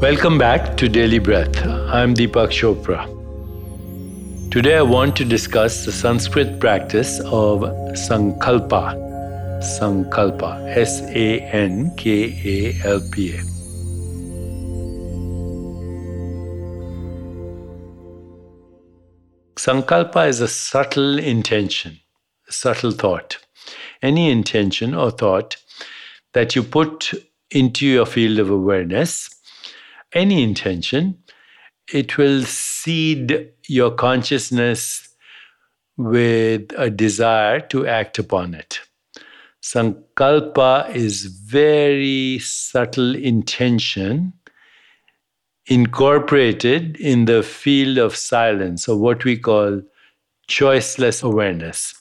Welcome back to Daily Breath. I'm Deepak Chopra. Today I want to discuss the Sanskrit practice of Sankalpa. Sankalpa. S A N K A L P A. Sankalpa is a subtle intention, a subtle thought. Any intention or thought that you put into your field of awareness, any intention, it will seed your consciousness with a desire to act upon it. Sankalpa is very subtle intention incorporated in the field of silence, or what we call choiceless awareness.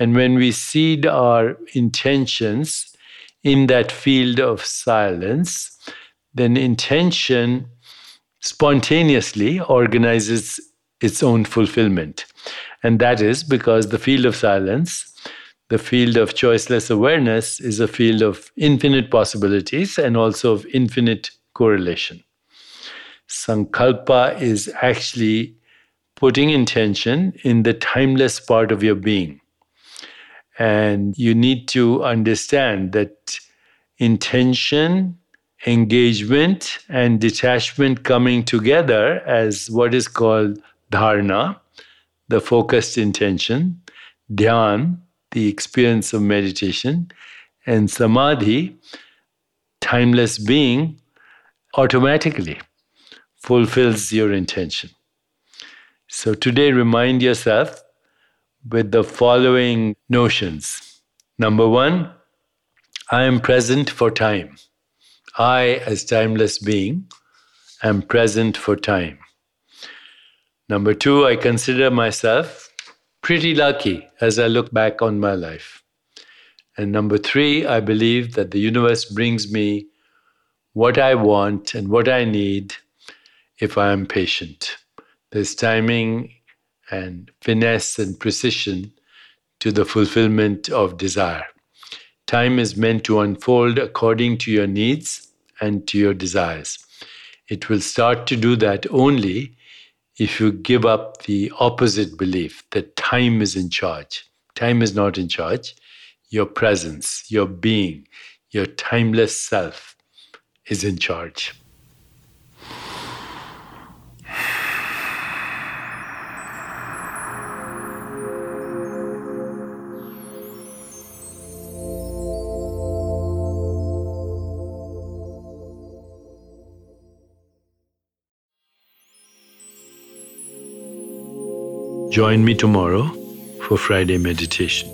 And when we seed our intentions in that field of silence, then intention spontaneously organizes its own fulfillment. And that is because the field of silence, the field of choiceless awareness, is a field of infinite possibilities and also of infinite correlation. Sankalpa is actually putting intention in the timeless part of your being. And you need to understand that intention, engagement, and detachment coming together as what is called dharana, the focused intention, dhyan, the experience of meditation, and samadhi, timeless being, automatically fulfills your intention. So today, remind yourself with the following notions. Number one, I am present for time. I, as timeless being, am present for time. Number two, I consider myself pretty lucky as I look back on my life. And number three, I believe that the universe brings me what I want and what I need if I am patient. There's timing and finesse and precision to the fulfillment of desire. Time is meant to unfold according to your needs and to your desires. It will start to do that only if you give up the opposite belief that time is in charge. Time is not in charge. Your presence, your being, your timeless self is in charge. Join me tomorrow for Friday meditation.